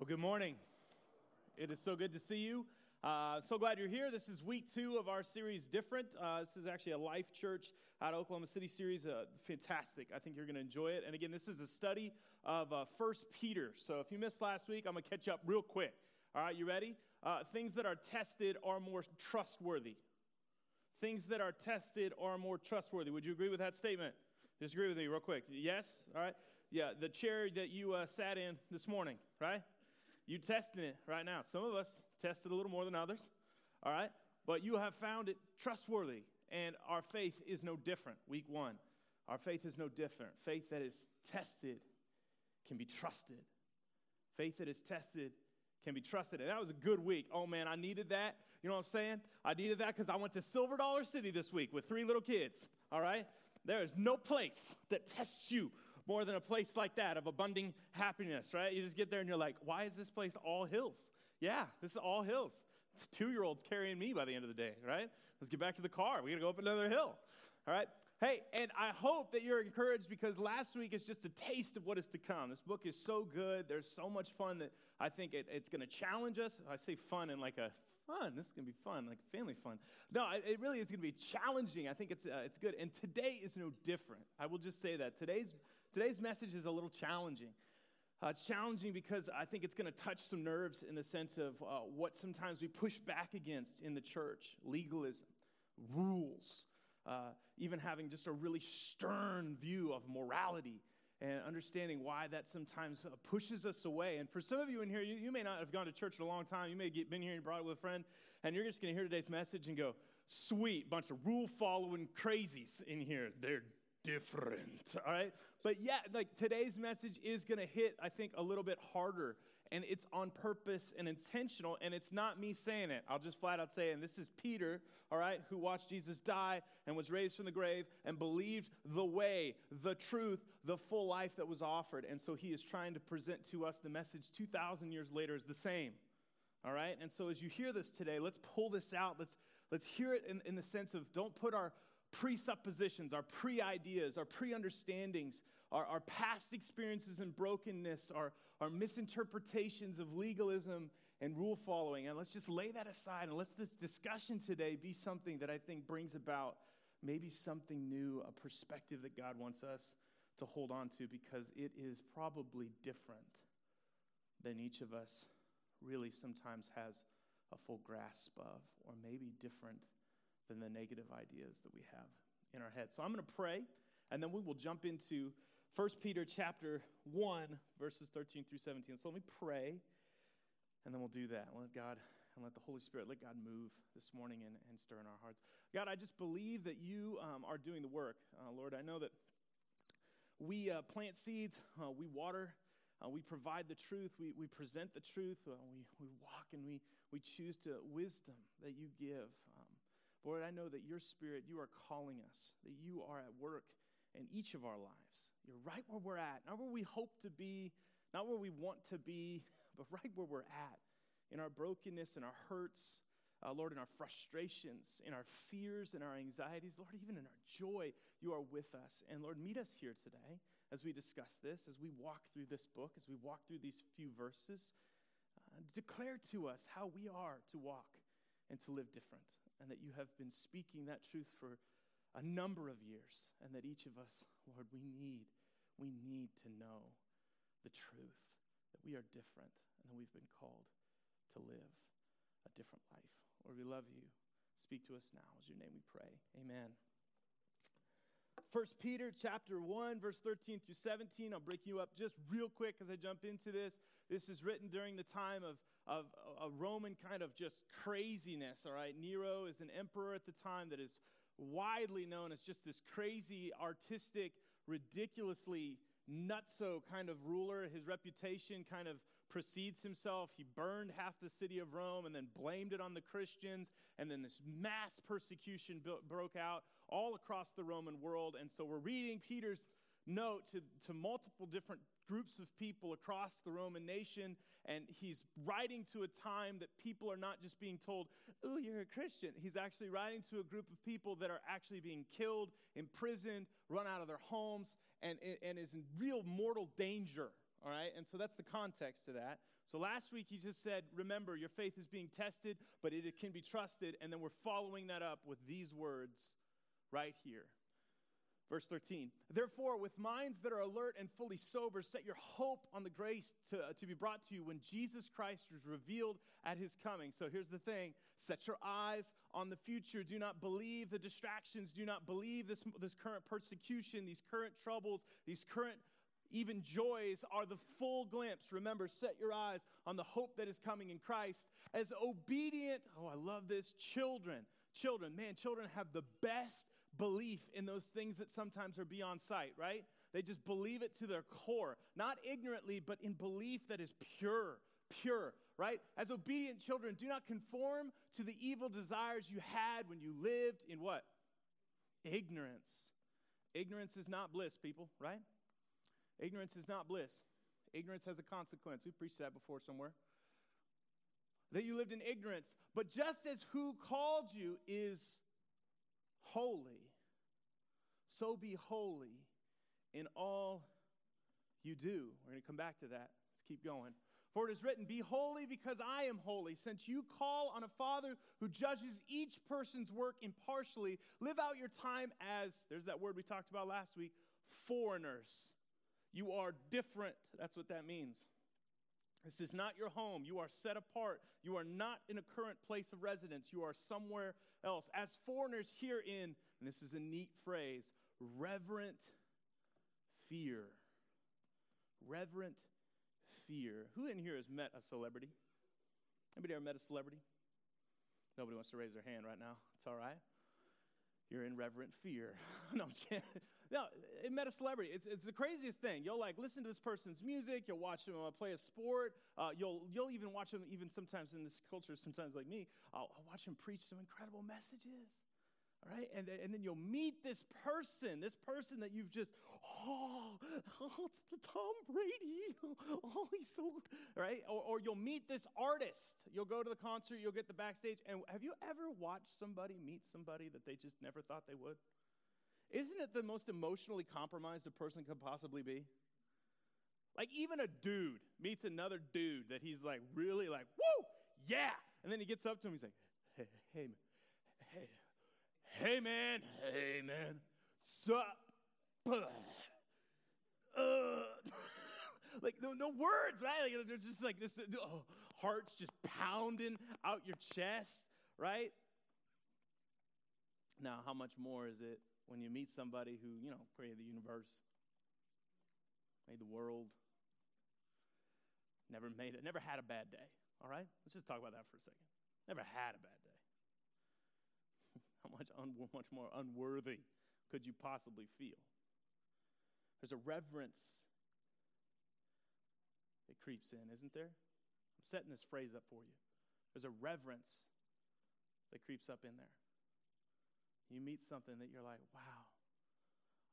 Well, good morning. It is so good to see you. Uh, so glad you're here. This is week two of our series, Different. Uh, this is actually a Life Church out of Oklahoma City series. Uh, fantastic. I think you're going to enjoy it. And again, this is a study of uh, First Peter. So if you missed last week, I'm going to catch up real quick. All right, you ready? Uh, things that are tested are more trustworthy. Things that are tested are more trustworthy. Would you agree with that statement? Disagree with me real quick. Yes? All right. Yeah, the chair that you uh, sat in this morning, right? You're testing it right now. Some of us tested a little more than others, all right? But you have found it trustworthy, and our faith is no different. Week one, our faith is no different. Faith that is tested can be trusted. Faith that is tested can be trusted. And that was a good week. Oh man, I needed that. You know what I'm saying? I needed that because I went to Silver Dollar City this week with three little kids, all right? There is no place that tests you more than a place like that of abundant happiness, right? You just get there and you're like, why is this place all hills? Yeah, this is all hills. It's two year olds carrying me by the end of the day, right? Let's get back to the car. We gotta go up another hill, all right? Hey, and I hope that you're encouraged because last week is just a taste of what is to come. This book is so good. There's so much fun that I think it, it's going to challenge us. I say fun in like a fun. This is going to be fun, like family fun. No, it really is going to be challenging. I think it's, uh, it's good. And today is no different. I will just say that. Today's Today's message is a little challenging. Uh, it's challenging because I think it's going to touch some nerves in the sense of uh, what sometimes we push back against in the church legalism, rules, uh, even having just a really stern view of morality and understanding why that sometimes uh, pushes us away. And for some of you in here, you, you may not have gone to church in a long time. You may have been here and brought it with a friend, and you're just going to hear today's message and go, sweet, bunch of rule following crazies in here. They're different, all right? But yeah, like today's message is going to hit, I think, a little bit harder. And it's on purpose and intentional. And it's not me saying it. I'll just flat out say. And this is Peter, all right, who watched Jesus die and was raised from the grave and believed the way, the truth, the full life that was offered. And so he is trying to present to us the message 2,000 years later is the same. All right? And so as you hear this today, let's pull this out. Let's, let's hear it in, in the sense of don't put our presuppositions, our pre ideas, our pre understandings, our, our past experiences and brokenness, our, our misinterpretations of legalism and rule following. And let's just lay that aside and let's this discussion today be something that I think brings about maybe something new, a perspective that God wants us to hold on to because it is probably different than each of us really sometimes has a full grasp of, or maybe different than the negative ideas that we have in our head. So I'm going to pray, and then we will jump into 1 Peter chapter 1, verses 13 through 17. So let me pray, and then we'll do that. Let God and let the Holy Spirit, let God move this morning and, and stir in our hearts. God, I just believe that you um, are doing the work. Uh, Lord, I know that we uh, plant seeds, uh, we water, uh, we provide the truth, we, we present the truth, uh, we, we walk and we, we choose to wisdom that you give. Lord, I know that your spirit, you are calling us, that you are at work in each of our lives. You're right where we're at, not where we hope to be, not where we want to be, but right where we're at in our brokenness and our hurts, uh, Lord, in our frustrations, in our fears and our anxieties, Lord, even in our joy, you are with us. And Lord, meet us here today as we discuss this, as we walk through this book, as we walk through these few verses. Uh, declare to us how we are to walk and to live different and that you have been speaking that truth for a number of years, and that each of us, Lord, we need, we need to know the truth that we are different and that we've been called to live a different life. Lord, we love you. Speak to us now. Is your name we pray. Amen. 1 Peter chapter 1 verse 13 through 17. I'll break you up just real quick as I jump into this. This is written during the time of, of a Roman kind of just craziness, all right? Nero is an emperor at the time that is widely known as just this crazy, artistic, ridiculously nutso kind of ruler. His reputation kind of precedes himself. He burned half the city of Rome and then blamed it on the Christians. And then this mass persecution broke out all across the Roman world. And so we're reading Peter's note to, to multiple different groups of people across the Roman nation. And he's writing to a time that people are not just being told, Oh, you're a Christian. He's actually writing to a group of people that are actually being killed, imprisoned, run out of their homes, and, and is in real mortal danger All right? And so that's the context to that. So last week he just said, remember, your faith is being tested, but it, it can be trusted. And then we're following that up with these words right here. Verse 13, therefore, with minds that are alert and fully sober, set your hope on the grace to, uh, to be brought to you when Jesus Christ is revealed at his coming. So here's the thing set your eyes on the future. Do not believe the distractions. Do not believe this, this current persecution, these current troubles, these current even joys are the full glimpse. Remember, set your eyes on the hope that is coming in Christ. As obedient, oh, I love this, children. Children, man, children have the best belief in those things that sometimes are beyond sight, right? They just believe it to their core, not ignorantly, but in belief that is pure, pure, right? As obedient children, do not conform to the evil desires you had when you lived in what? Ignorance. Ignorance is not bliss, people, right? Ignorance is not bliss. Ignorance has a consequence. We preached that before somewhere. That you lived in ignorance. But just as who called you is holy, so be holy in all you do. We're going to come back to that. Let's keep going. For it is written, Be holy because I am holy. Since you call on a Father who judges each person's work impartially, live out your time as, there's that word we talked about last week, foreigners. You are different. That's what that means. This is not your home. You are set apart. You are not in a current place of residence. You are somewhere else. As foreigners herein, and this is a neat phrase, reverent fear. Reverent fear. Who in here has met a celebrity? Anybody ever met a celebrity? Nobody wants to raise their hand right now. It's all right. You're in reverent fear. no, I'm kidding. No, it met a celebrity. It's, it's the craziest thing. You'll like listen to this person's music. You'll watch them uh, play a sport. Uh, you'll you'll even watch them even sometimes in this culture. Sometimes like me, I'll, I'll watch them preach some incredible messages. All right, and, and then you'll meet this person, this person that you've just, oh, oh it's the Tom Brady. Oh, he's so, right? Or, or you'll meet this artist. You'll go to the concert, you'll get the backstage. And have you ever watched somebody meet somebody that they just never thought they would? Isn't it the most emotionally compromised a person could possibly be? Like, even a dude meets another dude that he's like, really like, whoa, yeah. And then he gets up to him, he's like, hey, hey, hey, hey, man, hey, man, sup? Uh. like, no, no words, right? Like, there's just like this, oh, heart's just pounding out your chest, right? Now, how much more is it when you meet somebody who, you know, created the universe, made the world, never made it, never had a bad day. All right? Let's just talk about that for a second. Never had a bad. How much, un- much more unworthy could you possibly feel? There's a reverence that creeps in, isn't there? I'm setting this phrase up for you. There's a reverence that creeps up in there. You meet something that you're like, wow,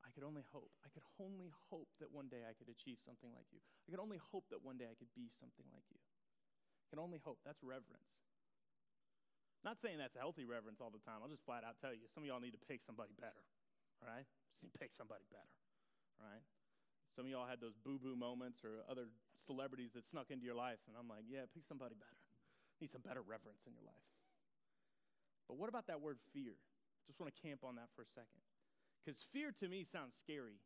I could only hope. I could only hope that one day I could achieve something like you. I could only hope that one day I could be something like you. I can only hope. That's reverence. Not saying that's healthy reverence all the time. I'll just flat out tell you. Some of y'all need to pick somebody better, right? Just need to pick somebody better, right? Some of y'all had those boo boo moments or other celebrities that snuck into your life, and I'm like, yeah, pick somebody better. Need some better reverence in your life. But what about that word fear? Just want to camp on that for a second. Because fear to me sounds scary.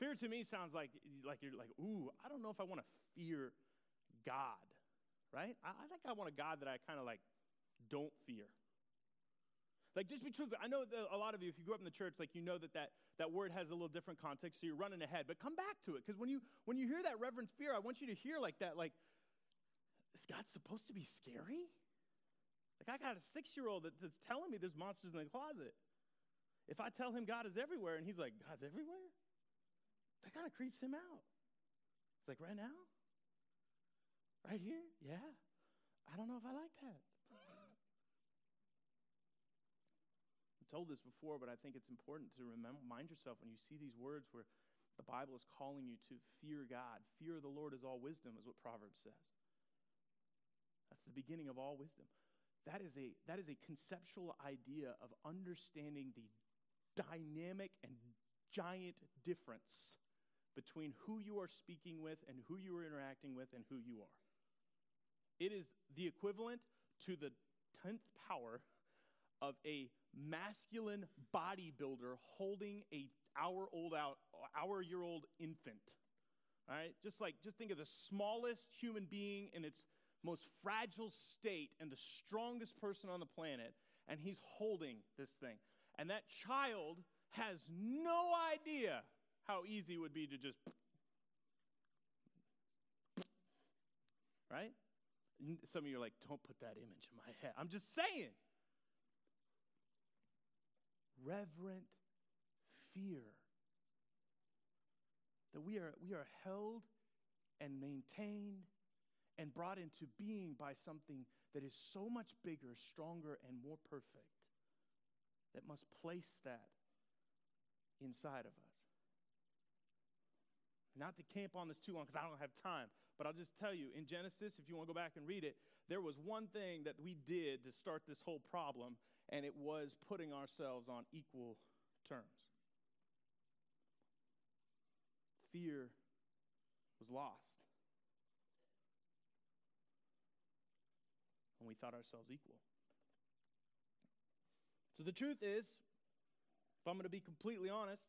Fear to me sounds like, like you're like, ooh, I don't know if I want to fear God, right? I, I think I want a God that I kind of like don't fear. Like, just be truthful. I know that a lot of you, if you grew up in the church, like you know that, that that word has a little different context, so you're running ahead. But come back to it, because when you when you hear that reverence fear, I want you to hear like that, like, is God supposed to be scary? Like, I got a six year old that, that's telling me there's monsters in the closet. If I tell him God is everywhere and he's like, God's everywhere, that kind of creeps him out. It's like, right now? Right here? Yeah. I don't know if I like that. Told this before, but I think it's important to remind yourself when you see these words where the Bible is calling you to fear God. Fear of the Lord is all wisdom, is what Proverbs says. That's the beginning of all wisdom. That is a, that is a conceptual idea of understanding the dynamic and giant difference between who you are speaking with and who you are interacting with and who you are. It is the equivalent to the 10th power of a masculine bodybuilder holding a hour old out hour year old infant. All right? Just like just think of the smallest human being in its most fragile state and the strongest person on the planet and he's holding this thing. And that child has no idea how easy it would be to just right? Some of you are like, don't put that image in my head. I'm just saying. Reverent fear. That we are, we are held and maintained and brought into being by something that is so much bigger, stronger, and more perfect that must place that inside of us. Not to camp on this too long because I don't have time, but I'll just tell you in Genesis, if you want to go back and read it, there was one thing that we did to start this whole problem, and it was putting ourselves on equal terms. Fear was lost. And we thought ourselves equal. So the truth is, if I'm going to be completely honest,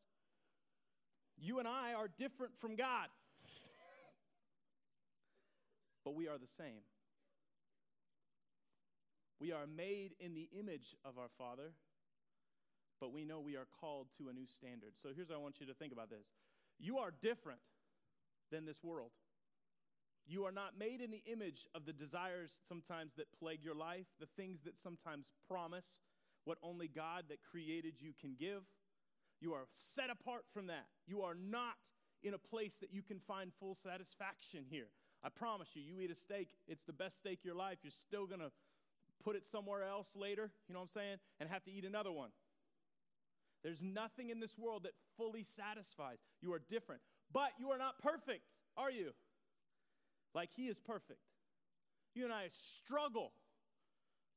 you and I are different from God. but we are the same. We are made in the image of our Father, but we know we are called to a new standard. So here's what I want you to think about this you are different than this world. You are not made in the image of the desires sometimes that plague your life, the things that sometimes promise what only God that created you can give. You are set apart from that. You are not in a place that you can find full satisfaction here. I promise you, you eat a steak, it's the best steak of your life. You're still going to put it somewhere else later, you know what I'm saying, and have to eat another one. There's nothing in this world that fully satisfies. You are different. But you are not perfect, are you? Like He is perfect. You and I struggle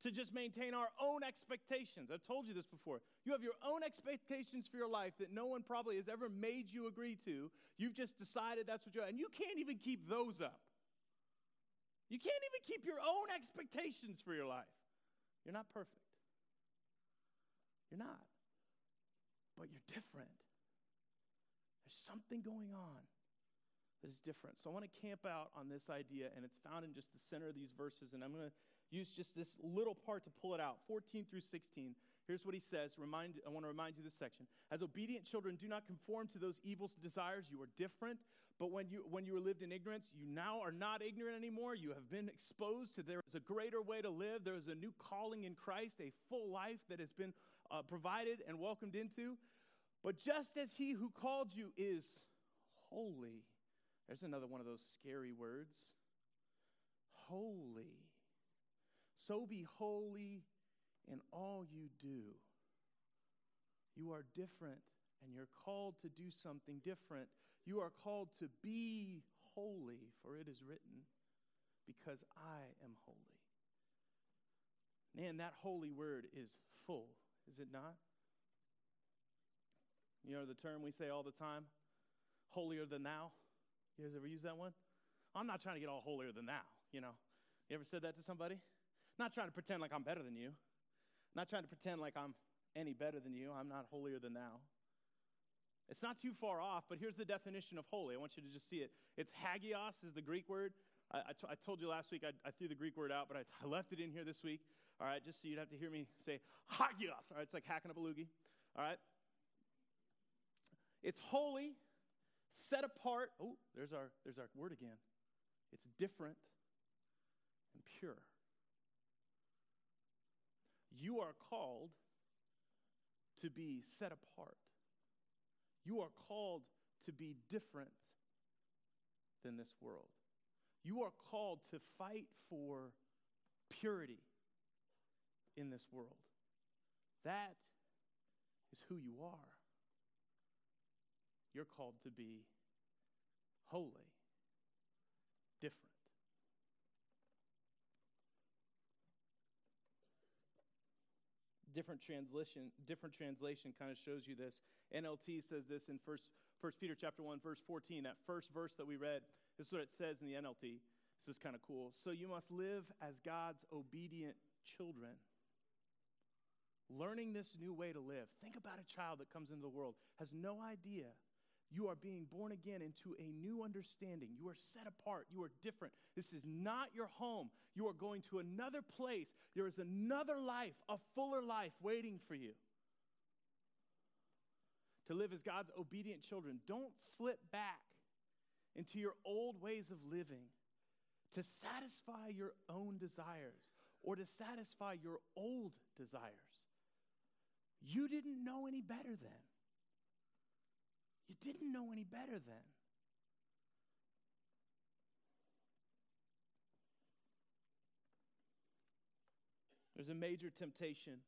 to just maintain our own expectations. I've told you this before. You have your own expectations for your life that no one probably has ever made you agree to. You've just decided that's what you're, and you can't even keep those up. You can't even keep your own expectations for your life. You're not perfect. You're not. But you're different. There's something going on that is different. So I want to camp out on this idea, and it's found in just the center of these verses, and I'm going to use just this little part to pull it out 14 through 16. Here's what he says. Remind, I want to remind you this section. As obedient children, do not conform to those evil desires. You are different. But when you, when you were lived in ignorance, you now are not ignorant anymore. You have been exposed to there is a greater way to live. There is a new calling in Christ, a full life that has been uh, provided and welcomed into. But just as he who called you is holy, there's another one of those scary words holy. So be holy in all you do. You are different and you're called to do something different. You are called to be holy, for it is written, because I am holy. Man, that holy word is full, is it not? You know the term we say all the time? Holier than thou. You guys ever use that one? I'm not trying to get all holier than thou, you know. You ever said that to somebody? Not trying to pretend like I'm better than you. Not trying to pretend like I'm any better than you. I'm not holier than thou. It's not too far off, but here's the definition of holy. I want you to just see it. It's hagios is the Greek word. I, I, t- I told you last week I, I, threw the Greek word out, but I, left it in here this week. All right, just so you'd have to hear me say hagios. All right, it's like hacking up a loogie. All right. It's holy, set apart. Oh, there's our, there's our word again. It's different and pure. You are called to be set apart. You are called to be different than this world. You are called to fight for purity in this world. That is who you are. You're called to be holy, different. Different translation, different translation kind of shows you this. NLT says this in first 1 Peter chapter 1, verse 14, that first verse that we read, this is what it says in the NLT. This is kind of cool. So you must live as God's obedient children. Learning this new way to live. Think about a child that comes into the world, has no idea you are being born again into a new understanding. You are set apart. You are different. This is not your home. You are going to another place. There is another life, a fuller life waiting for you. To live as God's obedient children. Don't slip back into your old ways of living to satisfy your own desires or to satisfy your old desires. You didn't know any better then. You didn't know any better then. There's a major temptation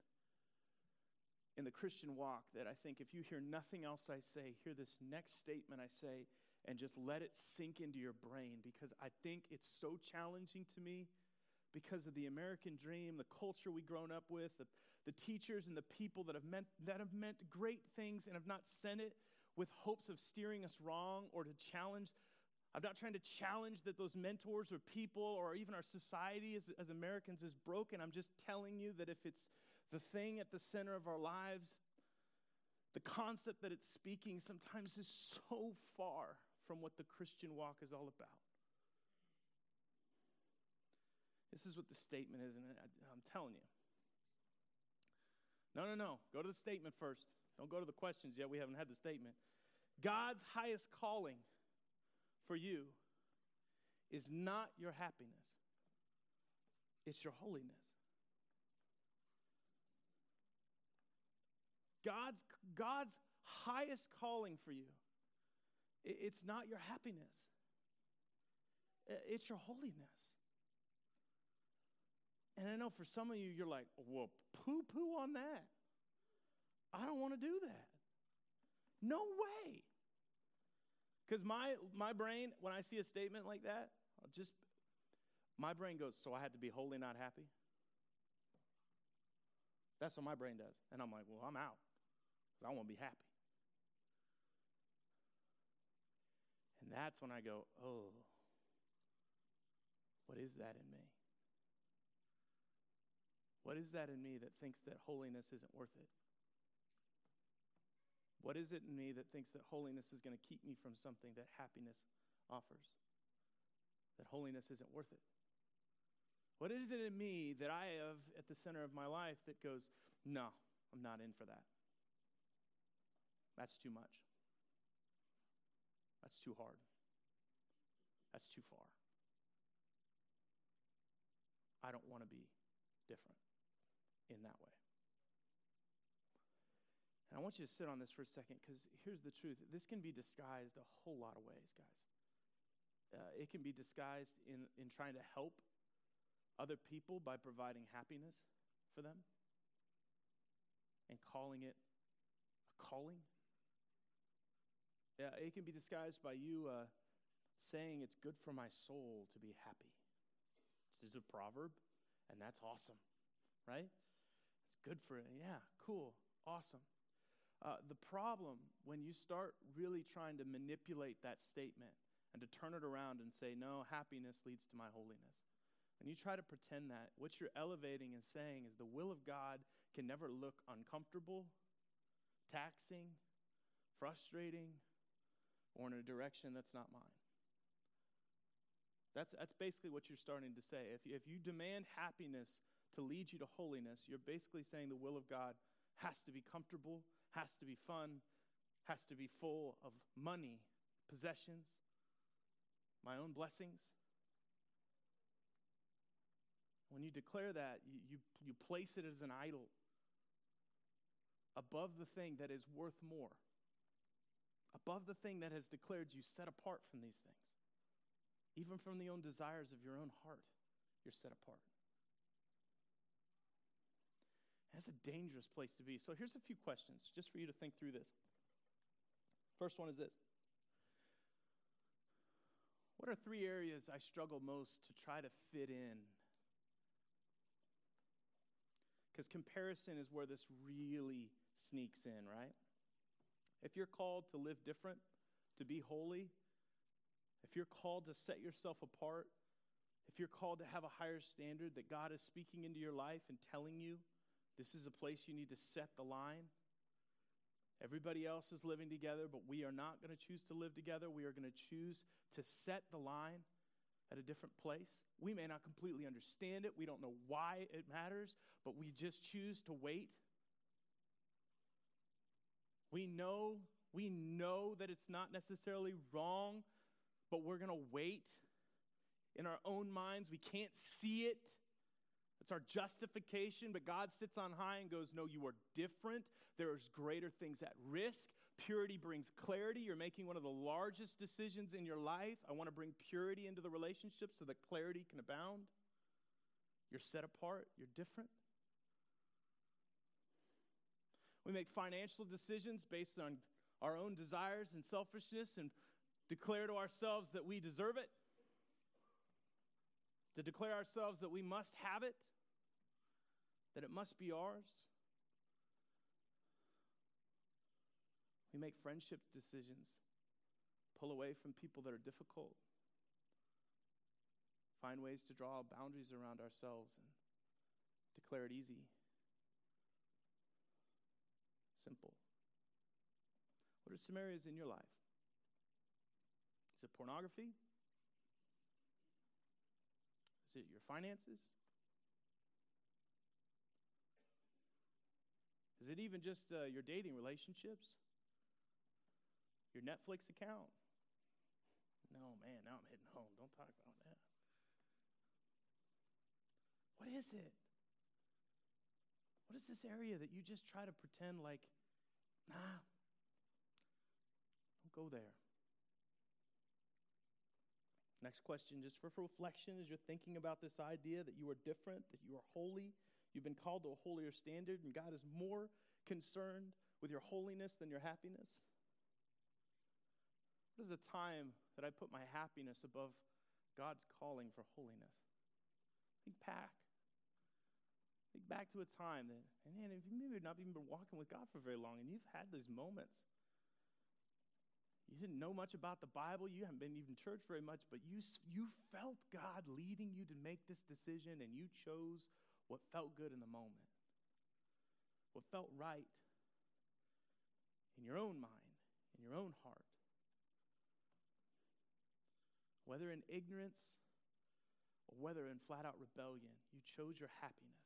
in the Christian walk that I think if you hear nothing else I say, hear this next statement I say, and just let it sink into your brain because I think it's so challenging to me because of the American dream, the culture we've grown up with, the, the teachers and the people that have meant that have meant great things and have not sent it with hopes of steering us wrong or to challenge. I'm not trying to challenge that those mentors or people or even our society as, as Americans is broken. I'm just telling you that if it's the thing at the center of our lives, the concept that it's speaking sometimes is so far from what the Christian walk is all about. This is what the statement is, and I'm telling you. No, no, no. Go to the statement first. Don't go to the questions yet. We haven't had the statement. God's highest calling for you is not your happiness, it's your holiness. God's, God's highest calling for you, it's not your happiness, it's your holiness. And I know for some of you, you're like, well, poo poo on that. I don't want to do that. No way. Because my, my brain, when I see a statement like that, I'll just, my brain goes, so I had to be holy, not happy? That's what my brain does. And I'm like, well, I'm out. Because I want to be happy. And that's when I go, oh, what is that in me? What is that in me that thinks that holiness isn't worth it? What is it in me that thinks that holiness is going to keep me from something that happiness offers? That holiness isn't worth it? What is it in me that I have at the center of my life that goes, no, I'm not in for that? That's too much. That's too hard. That's too far. I don't want to be different in that way. And I want you to sit on this for a second because here's the truth this can be disguised a whole lot of ways, guys. Uh, it can be disguised in, in trying to help other people by providing happiness for them and calling it a calling. Yeah, it can be disguised by you uh, saying it's good for my soul to be happy. This is a proverb, and that's awesome, right? It's good for, it. yeah, cool, awesome. Uh, the problem when you start really trying to manipulate that statement and to turn it around and say, no, happiness leads to my holiness. And you try to pretend that, what you're elevating and saying is the will of God can never look uncomfortable, taxing, frustrating, or in a direction that's not mine. That's, that's basically what you're starting to say. If, if you demand happiness to lead you to holiness, you're basically saying the will of God has to be comfortable, has to be fun, has to be full of money, possessions, my own blessings. When you declare that, you, you, you place it as an idol above the thing that is worth more, above the thing that has declared you set apart from these things. Even from the own desires of your own heart, you're set apart. That's a dangerous place to be. So here's a few questions just for you to think through this. First one is this What are three areas I struggle most to try to fit in? Because comparison is where this really sneaks in, right? If you're called to live different to be holy, if you're called to set yourself apart, if you're called to have a higher standard that God is speaking into your life and telling you this is a place you need to set the line, everybody else is living together, but we are not going to choose to live together. We are going to choose to set the line at a different place. We may not completely understand it, we don't know why it matters, but we just choose to wait. We know, we know that it's not necessarily wrong, but we're going to wait in our own minds. We can't see it. It's our justification, but God sits on high and goes, No, you are different. There's greater things at risk. Purity brings clarity. You're making one of the largest decisions in your life. I want to bring purity into the relationship so that clarity can abound. You're set apart, you're different. We make financial decisions based on our own desires and selfishness and declare to ourselves that we deserve it, to declare ourselves that we must have it, that it must be ours. We make friendship decisions, pull away from people that are difficult, find ways to draw boundaries around ourselves and declare it easy. Simple. What are some areas in your life? Is it pornography? Is it your finances? It even just uh, your dating relationships? Your Netflix account? No, man, now I'm hitting home. Don't talk about that. What is it? What is this area that you just try to pretend like, nah, don't go there? Next question, just for reflection, as you're thinking about this idea that you are different, that you are holy, you've been called to a holier standard, and God is more concerned with your holiness than your happiness? What is a time that I put my happiness above God's calling for holiness? Think back. Think back to a time that, and man, if you maybe not even been walking with God for very long, and you've had those moments you didn't know much about the Bible, you haven't been even church very much, but you, you felt God leading you to make this decision and you chose what felt good in the moment, what felt right in your own mind, in your own heart. Whether in ignorance or whether in flat out rebellion, you chose your happiness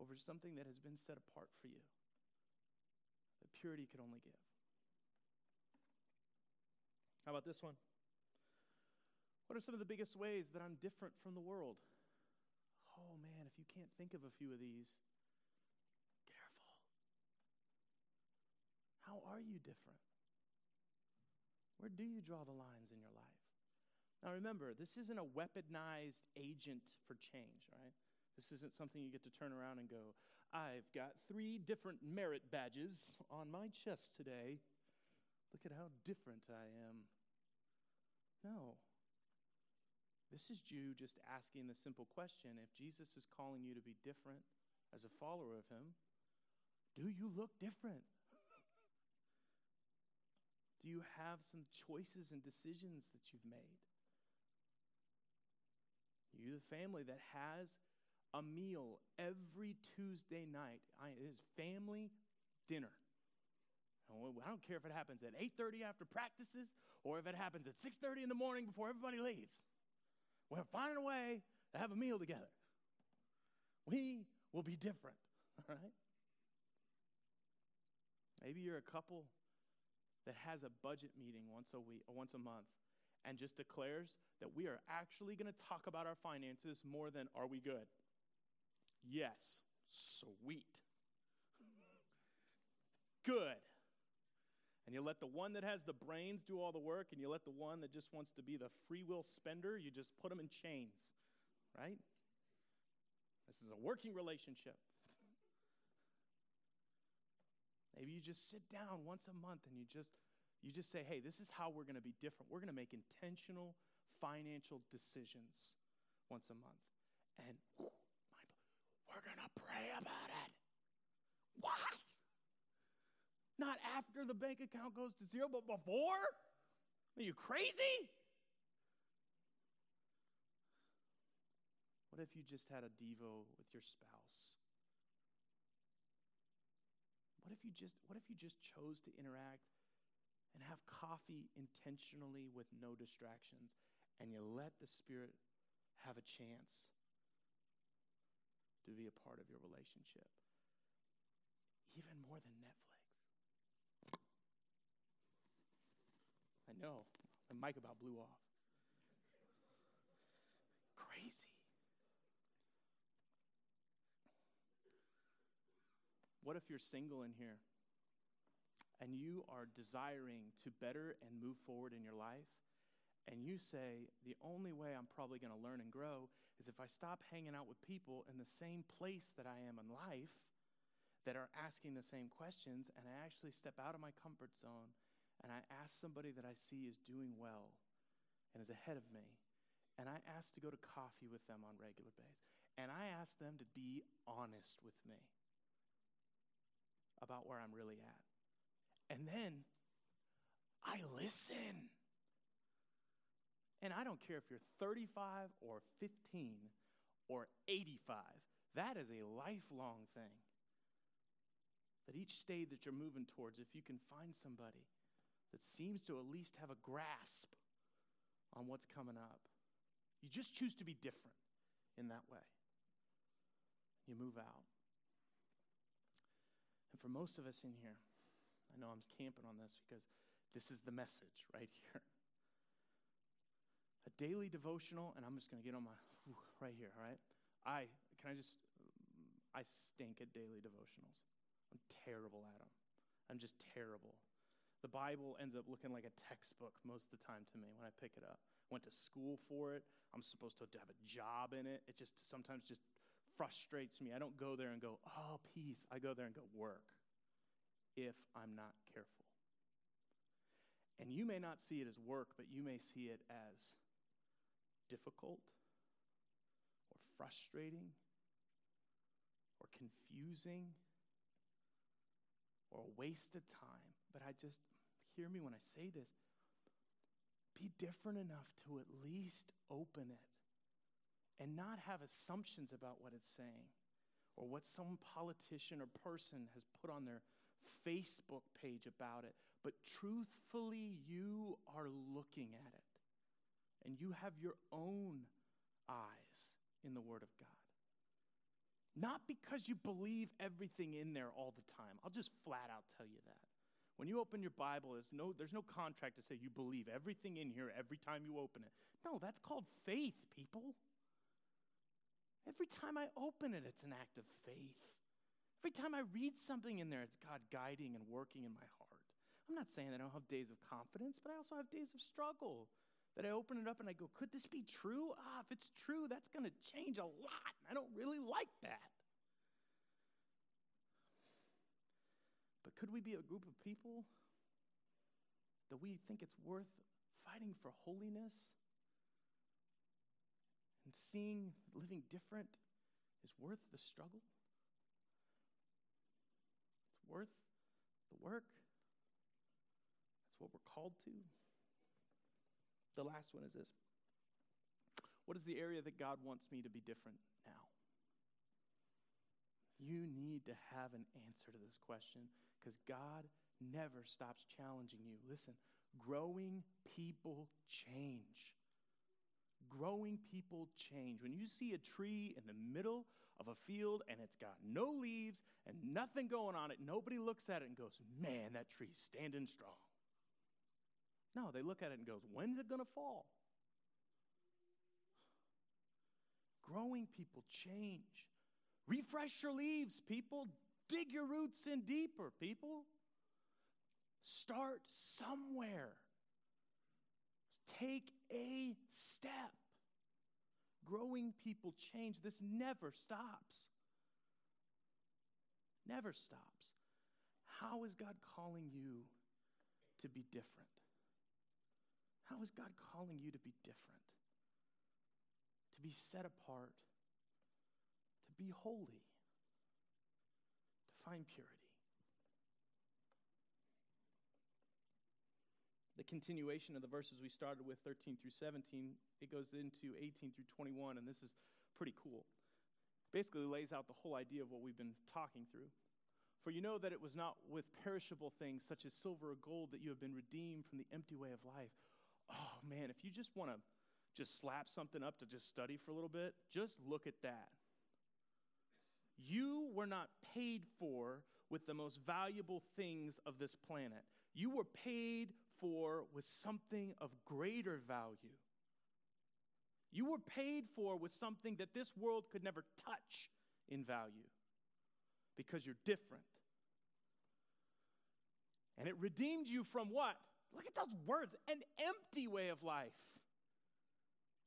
over something that has been set apart for you that purity could only give. How about this one? What are some of the biggest ways that I'm different from the world? Oh man, if you can't think of a few of these, careful. How are you different? Where do you draw the lines in your life? Now remember, this isn't a weaponized agent for change, right? This isn't something you get to turn around and go, I've got three different merit badges on my chest today. Look at how different I am. No. This is you just asking the simple question if Jesus is calling you to be different as a follower of him, do you look different? do you have some choices and decisions that you've made? You, the family that has a meal every Tuesday night. I, it is family dinner. I don't care if it happens at 8:30 after practices or if it happens at 6:30 in the morning before everybody leaves. We're finding a way to have a meal together. We will be different, all right? Maybe you're a couple that has a budget meeting once a week or once a month and just declares that we are actually going to talk about our finances more than are we good? Yes. Sweet. Good. And you let the one that has the brains do all the work, and you let the one that just wants to be the free will spender, you just put them in chains, right? This is a working relationship. Maybe you just sit down once a month and you just you just say, "Hey, this is how we're going to be different. We're going to make intentional financial decisions once a month." And we're going to pray about it. What? Not after the bank account goes to zero, but before? Are you crazy? What if you just had a Devo with your spouse? What if you just what if you just chose to interact and have coffee intentionally with no distractions and you let the spirit have a chance to be a part of your relationship even more than Netflix. I know, my mic about blew off. Crazy. What if you're single in here and you are desiring to better and move forward in your life? And you say, the only way I'm probably going to learn and grow is if I stop hanging out with people in the same place that I am in life that are asking the same questions, and I actually step out of my comfort zone and I ask somebody that I see is doing well and is ahead of me, and I ask to go to coffee with them on regular basis, and I ask them to be honest with me about where I'm really at. And then I listen. And I don't care if you're 35 or 15 or 85, that is a lifelong thing. That each state that you're moving towards, if you can find somebody that seems to at least have a grasp on what's coming up, you just choose to be different in that way. You move out. And for most of us in here, I know I'm camping on this because this is the message right here. A daily devotional, and I'm just going to get on my right here, all right? I, can I just, I stink at daily devotionals. I'm terrible at them. I'm just terrible. The Bible ends up looking like a textbook most of the time to me when I pick it up. Went to school for it. I'm supposed to have a job in it. It just sometimes just frustrates me. I don't go there and go, oh, peace. I go there and go, work, if I'm not careful. And you may not see it as work, but you may see it as difficult or frustrating or confusing or a waste of time. But I just, hear me when I say this, be different enough to at least open it and not have assumptions about what it's saying or what some politician or person has put on their Facebook page about it, but truthfully, you are looking at it and you have your own eyes in the Word of God. Not because you believe everything in there all the time. I'll just flat out tell you that. When you open your Bible, there's no, there's no contract to say you believe everything in here every time you open it. No, that's called faith, people. Every time I open it, it's an act of faith. Every time I read something in there, it's God guiding and working in my heart. I'm not saying that I don't have days of confidence, but I also have days of struggle. That I open it up and I go, could this be true? Ah, if it's true, that's going to change a lot. I don't really like that. Could we be a group of people that we think it's worth fighting for holiness and seeing living different is worth the struggle. It's worth the work. That's what we're called to. The last one is this What is the area that God wants me to be different now? You need to have an answer to this question because God never stops challenging you. Listen, growing people change growing people change. When you see a tree in the middle of a field and it's got no leaves and nothing going on it, nobody looks at it and goes, Man, that tree's standing strong. No, they look at it and goes, When's it going to fall? Growing people change. Refresh your leaves, people. Dig your roots in deeper, people. Start somewhere. Take a step. Growing people change. This never stops. Never stops. How is God calling you to be different? How is God calling you to be different? To be set apart, to be holy, find purity. the continuation of the verses we started with, 13 through 17, it goes into 18 through 21, and this is pretty cool. Basically, lays out the whole idea of what we've been talking through. For you know that it was not with perishable things such as silver or gold that you have been redeemed from the empty way of life. Oh man, if you just want to just slap something up to just study for a little bit, just look at that. You were not paid for with the most valuable things of this planet. You were paid for with something of greater value. You were paid for with something that this world could never touch in value because you're different. And it redeemed you from what? Look at those words an empty way of life.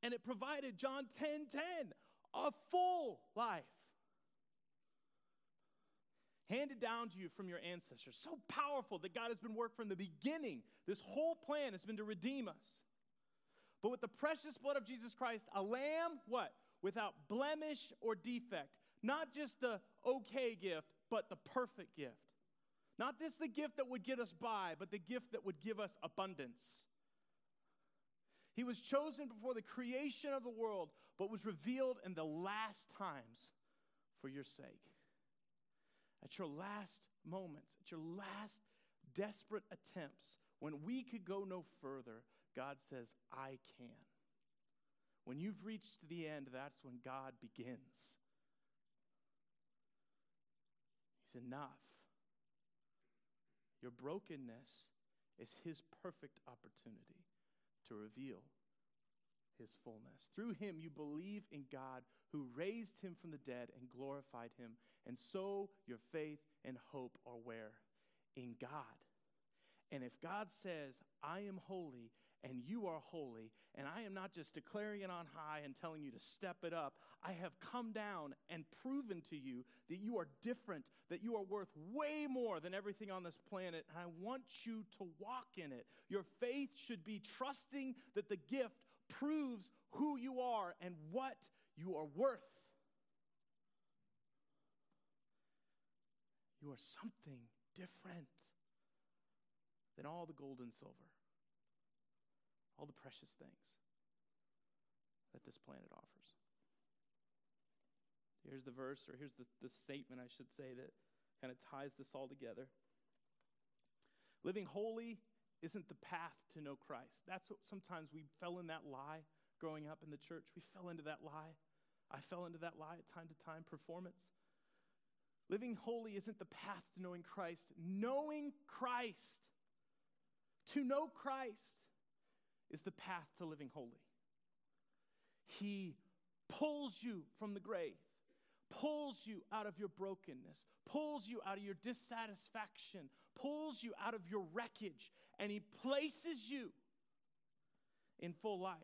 And it provided John 10 10, a full life handed down to you from your ancestors. So powerful that God has been working from the beginning. This whole plan has been to redeem us. But with the precious blood of Jesus Christ, a lamb, what? Without blemish or defect. Not just the okay gift, but the perfect gift. Not this the gift that would get us by, but the gift that would give us abundance. He was chosen before the creation of the world, but was revealed in the last times for your sake at your last moments, at your last desperate attempts, when we could go no further, God says, I can. When you've reached the end, that's when God begins. He's enough. Your brokenness is His perfect opportunity to reveal his fullness. Through him, you believe in God who raised him from the dead and glorified him. And so your faith and hope are where? In God. And if God says, I am holy and you are holy, and I am not just declaring it on high and telling you to step it up, I have come down and proven to you that you are different, that you are worth way more than everything on this planet, and I want you to walk in it. Your faith should be trusting that the gift proves who you are and what you are worth. You are something different than all the gold and silver, all the precious things that this planet offers. Here's the verse, or here's the, the statement, I should say, that kind of ties this all together. Living holy isn't the path to know Christ. That's what sometimes we fell in that lie growing up in the church. We fell into that lie. I fell into that lie at time to time, performance. Living holy isn't the path to knowing Christ. Knowing Christ, to know Christ, is the path to living holy. He pulls you from the grave pulls you out of your brokenness, pulls you out of your dissatisfaction, pulls you out of your wreckage, and He places you in full life.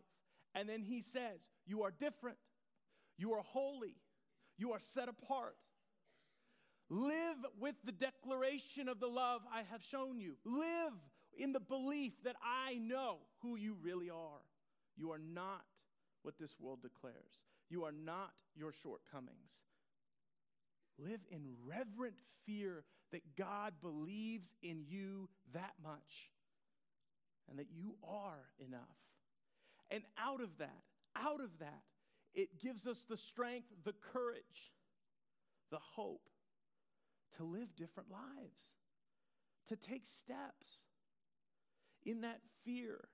And then He says, You are different, you are holy, you are set apart. Live with the declaration of the love I have shown you. Live in the belief that I know who you really are. You are not what this world declares. You are not your shortcomings. Live in reverent fear that God believes in you that much and that you are enough. And out of that, out of that, it gives us the strength, the courage, the hope to live different lives, to take steps in that fear,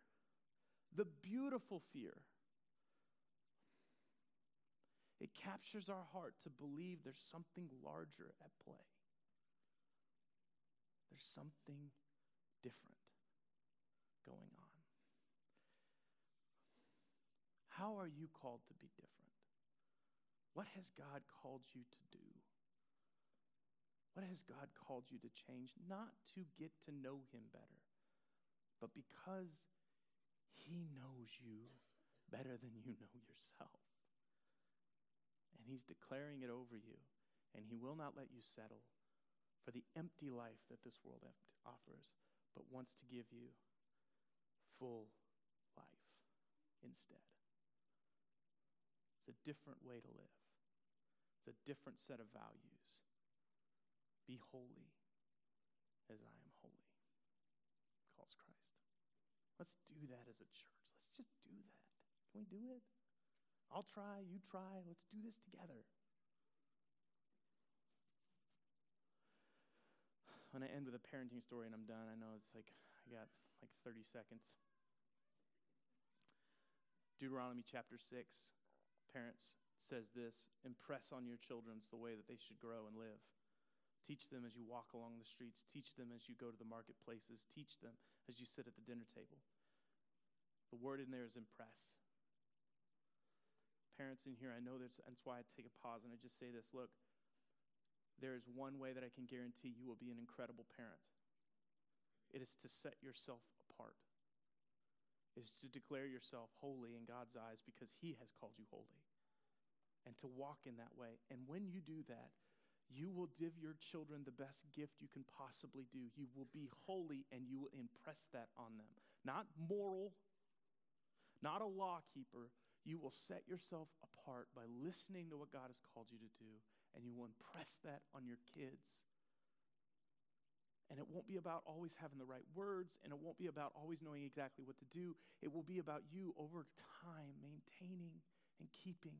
the beautiful fear it captures our heart to believe there's something larger at play. There's something different going on. How are you called to be different? What has God called you to do? What has God called you to change? Not to get to know Him better, but because He knows you better than you know yourself and He's declaring it over you. And He will not let you settle for the empty life that this world offers, but wants to give you full life instead. It's a different way to live, it's a different set of values. Be holy as I am holy, calls Christ. Let's do that as a church. Let's just do that. Can we do it? I'll try, you try. Let's do this together. I'm going to end with a parenting story and I'm done. I know it's like, I got like 30 seconds. Deuteronomy chapter 6, parents, says this Impress on your children the way that they should grow and live. Teach them as you walk along the streets. Teach them as you go to the marketplaces. Teach them as you sit at the dinner table. The word in there is impress. Parents in here, I know that's, that's why I take a pause and I just say this look, there is one way that I can guarantee you will be an incredible parent it is to set yourself apart is to declare yourself holy in God's eyes because He has called you holy. And to walk in that way. And when you do that, you will give your children the best gift you can possibly do. You will be holy and you will impress that on them. Not moral, not a law keeper. You will set yourself apart by listening to what God has called you to do, and you will impress that on your kids and it won't be about always having the right words, and it won't be about always knowing exactly what to do. It will be about you over time maintaining and keeping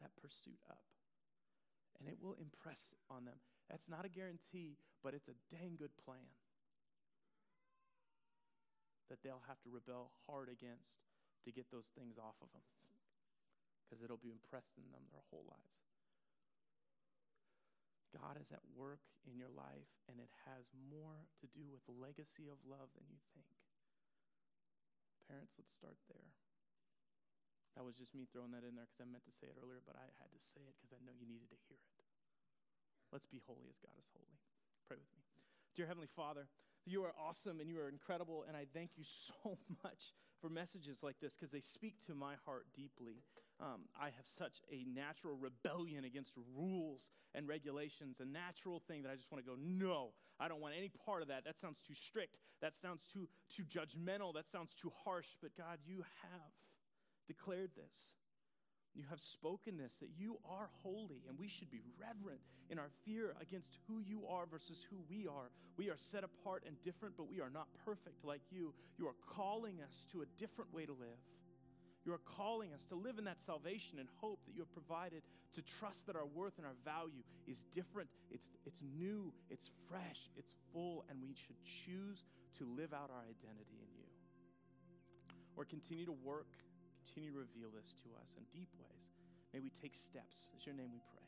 that pursuit up. And it will impress on them. That's not a guarantee, but it's a dang good plan that they'll have to rebel hard against to get those things off of them because it'll be impressed in them their whole lives. God is at work in your life, and it has more to do with the legacy of love than you think. Parents, let's start there. That was just me throwing that in there because I meant to say it earlier, but I had to say it because I know you needed to hear it. Let's be holy as God is holy. Pray with me. Dear Heavenly Father, you are awesome and you are incredible, and I thank you so much for messages like this because they speak to my heart deeply. Um, I have such a natural rebellion against rules and regulations, a natural thing that I just want to go, no, I don't want any part of that. That sounds too strict. That sounds too, too judgmental. That sounds too harsh. But God, you have declared this. You have spoken this that you are holy, and we should be reverent in our fear against who you are versus who we are. We are set apart and different, but we are not perfect like you. You are calling us to a different way to live. You are calling us to live in that salvation and hope that you have provided, to trust that our worth and our value is different, it's, it's new, it's fresh, it's full, and we should choose to live out our identity in you. Or continue to work, continue to reveal this to us in deep ways. May we take steps. In your name we pray.